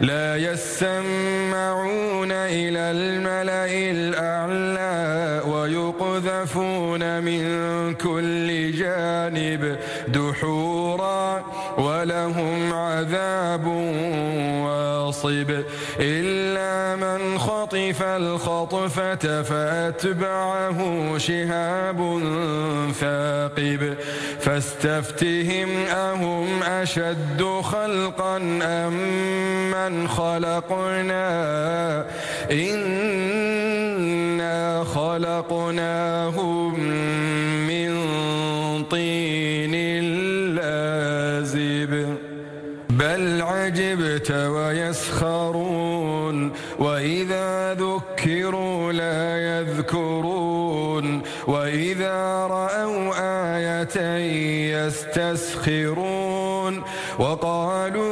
لا يسمعون إلى الملأ الأعلى ويقذفون من كل جانب دحورا ولهم عذاب واصب إلا من خطف الخطفة فأتبعه شهاب ثاقب. فاستفتهم أهم أشد خلقا أم من خلقنا؟ إنا خلقناهم من طين لازب. بل عجبت ويسخرون وإذا ذكروا لا يذكرون وإذا رأوا آية يستسخرون وقالوا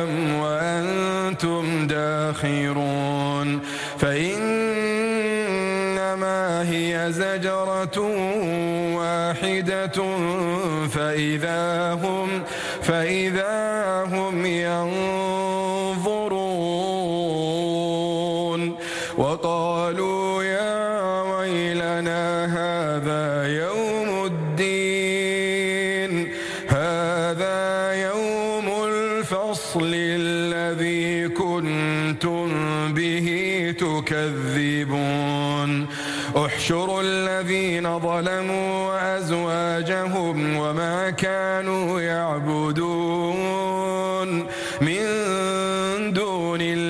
نعم وأنتم داخرون فإنما هي زجرة واحدة فإذا هم فإذا هم ينظرون دون الله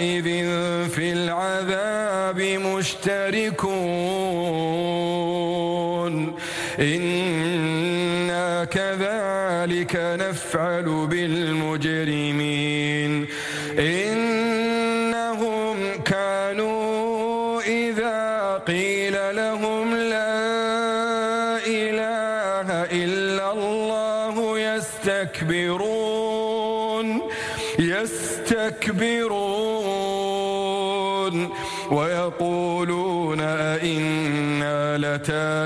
يومئذ في العذاب مشتركون. إنا كذلك نفعل بالمجرمين.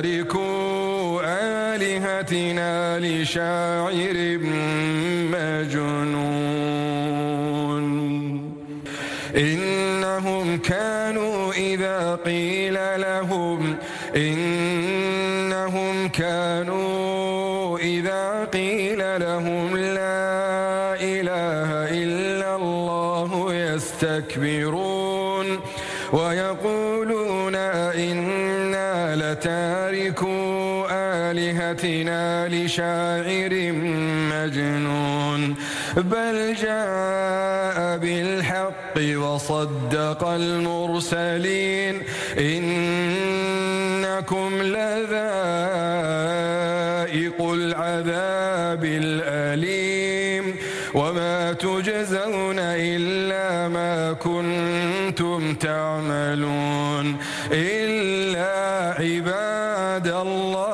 لتاركو آلهتنا لشاعر مجنون. إنهم كانوا إذا قيل لهم إنهم كانوا إذا قيل لهم آلهتنا لشاعر مجنون بل جاء بالحق وصدق المرسلين. إنكم لذائق العذاب الأليم. وما تجزون إلا ما كنتم تعملون. إلا عباد الله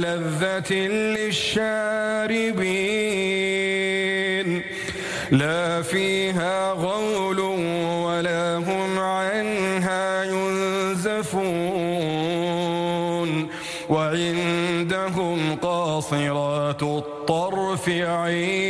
لذة للشاربين لا فيها غول ولا هم عنها ينزفون وعندهم قاصرات الطرف عين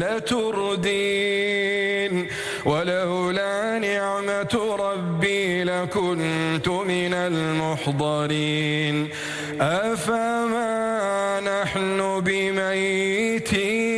لتردين ولولا نعمة ربي لكنت من المحضرين. أفما نحن بميتين؟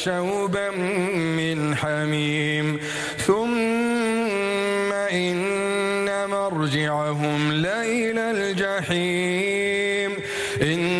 لشوبا من حميم. ثم إن مرجعهم لإلى الجحيم. إنهم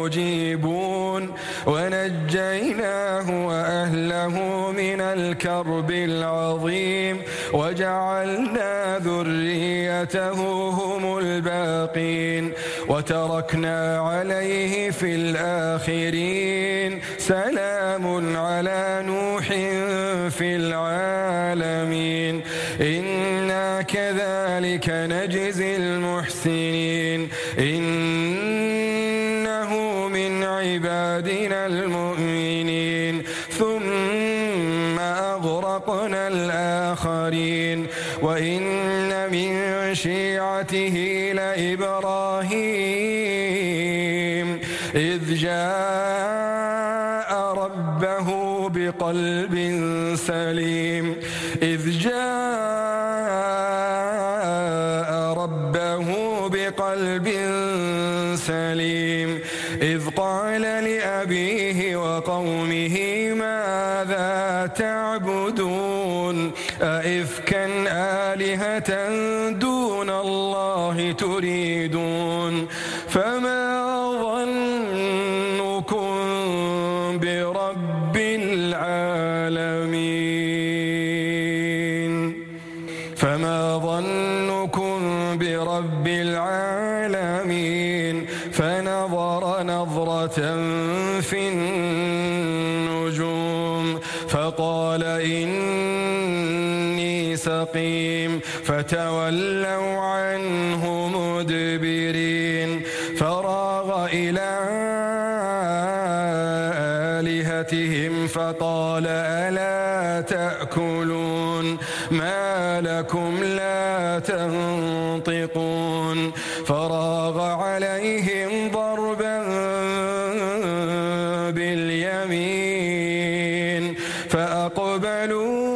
المجيبون ونجيناه وأهله من الكرب العظيم وجعلنا ذريته هم الباقين وتركنا عليه في الآخرين سلام على نوح في العالمين أغرقنا الآخرين وإن من شيعته لإبراهيم إذ جاء ربه بقلب سليم إذ جاء دون الله تريدون فما ظنكم برب العالمين فما ظنكم برب العالمين فنظر نظرة فتولوا عنه مدبرين. فراغ إلى آلهتهم فقال ألا تأكلون؟ ما لكم لا تنطقون. فراغ عليهم ضربا باليمين. فأقبلوا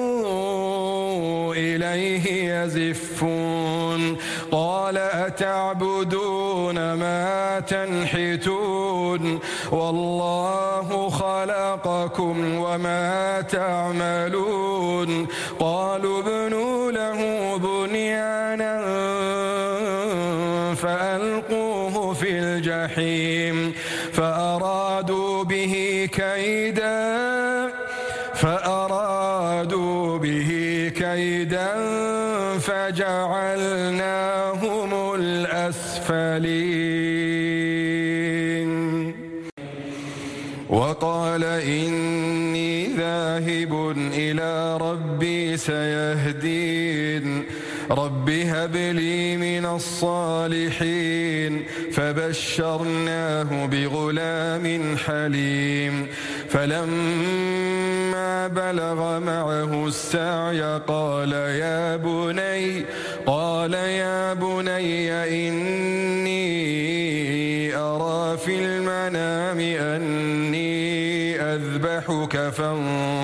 إليه يزفون. قال أتعبدون ما تنحتون؟ والله خلقكم وما تعملون. ربي سيهدين. رب هب لي من الصالحين. فبشرناه بغلام حليم. فلما بلغ معه السعي قال يا بني قال يا بني إني أرى في المنام أني أذبحك فانظر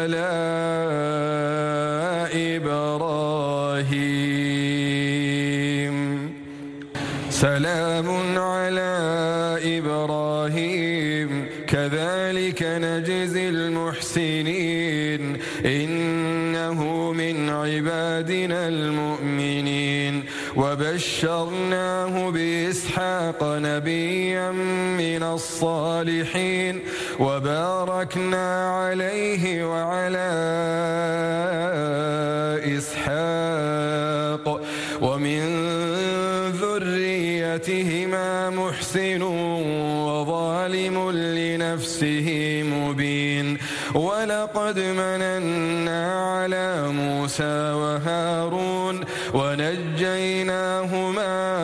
على إبراهيم. سلام على إبراهيم. كذلك نجزي المحسنين. إنه من عبادنا المؤمنين. وبشرناه بإسحاق نبيا من الصالحين. وباركنا عليه وعلى إسحاق. ومن ذريتهما محسن وظالم لنفسه مبين. ولقد مننا على موسى وهارون ونجيناهما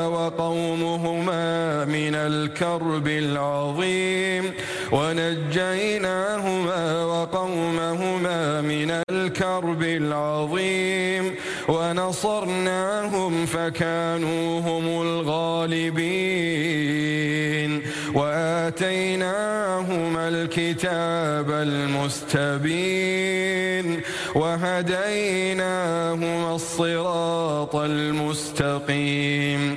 وقومهما من الكرب العظيم. ونجيناهما وقومهما من الكرب العظيم. ونصرناهم فكانوا هم الغالبين. وآتيناهما الكتاب المستبين. وهديناهما الصراط المستقيم.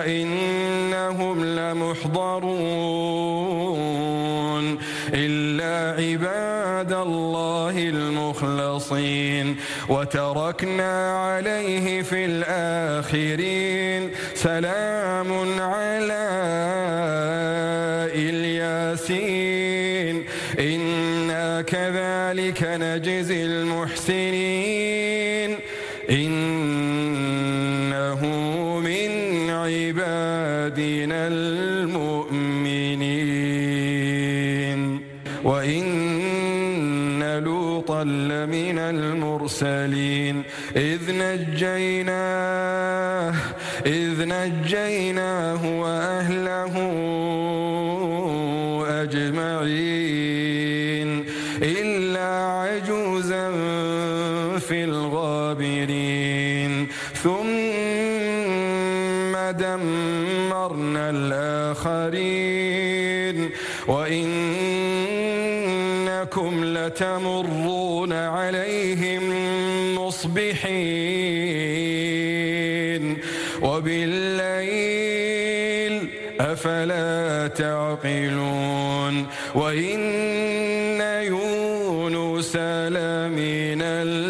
فإنهم لمحضرون إلا عباد الله المخلصين وتركنا عليه في الآخرين. سلام لوطا لمن المرسلين. إذ نجيناه إذ نجيناه وأهله أجمعين. إلا عجوزا في الغابرين. ثم دمرنا الآخرين. وإنكم لتمرون عليهم مصبحين. وبالليل أفلا تعقلون؟ وإن يونس لمن المرسلين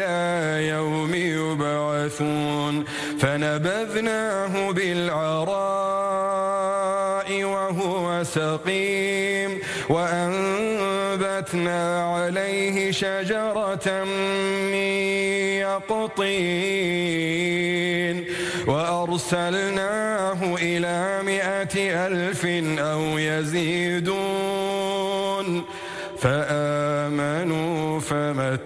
إلى يوم يبعثون. فنبذناه بالعراء وهو سقيم. وأنبتنا عليه شجرة من يقطين. وأرسلناه إلى مائة ألف أو يزيدون. فآمنوا فمتعناهم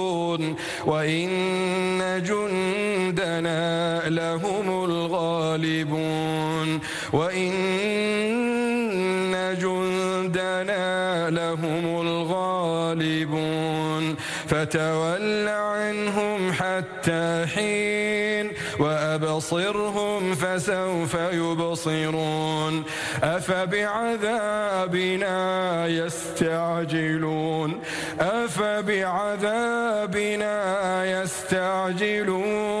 وإن جندنا لهم الغالبون. وإن جندنا لهم الغالبون. فتول عنهم حتى حين وأبصرهم فسوف يبصرون. أفبعذابنا يستعجلون؟ أفبعذابنا يستعجلون؟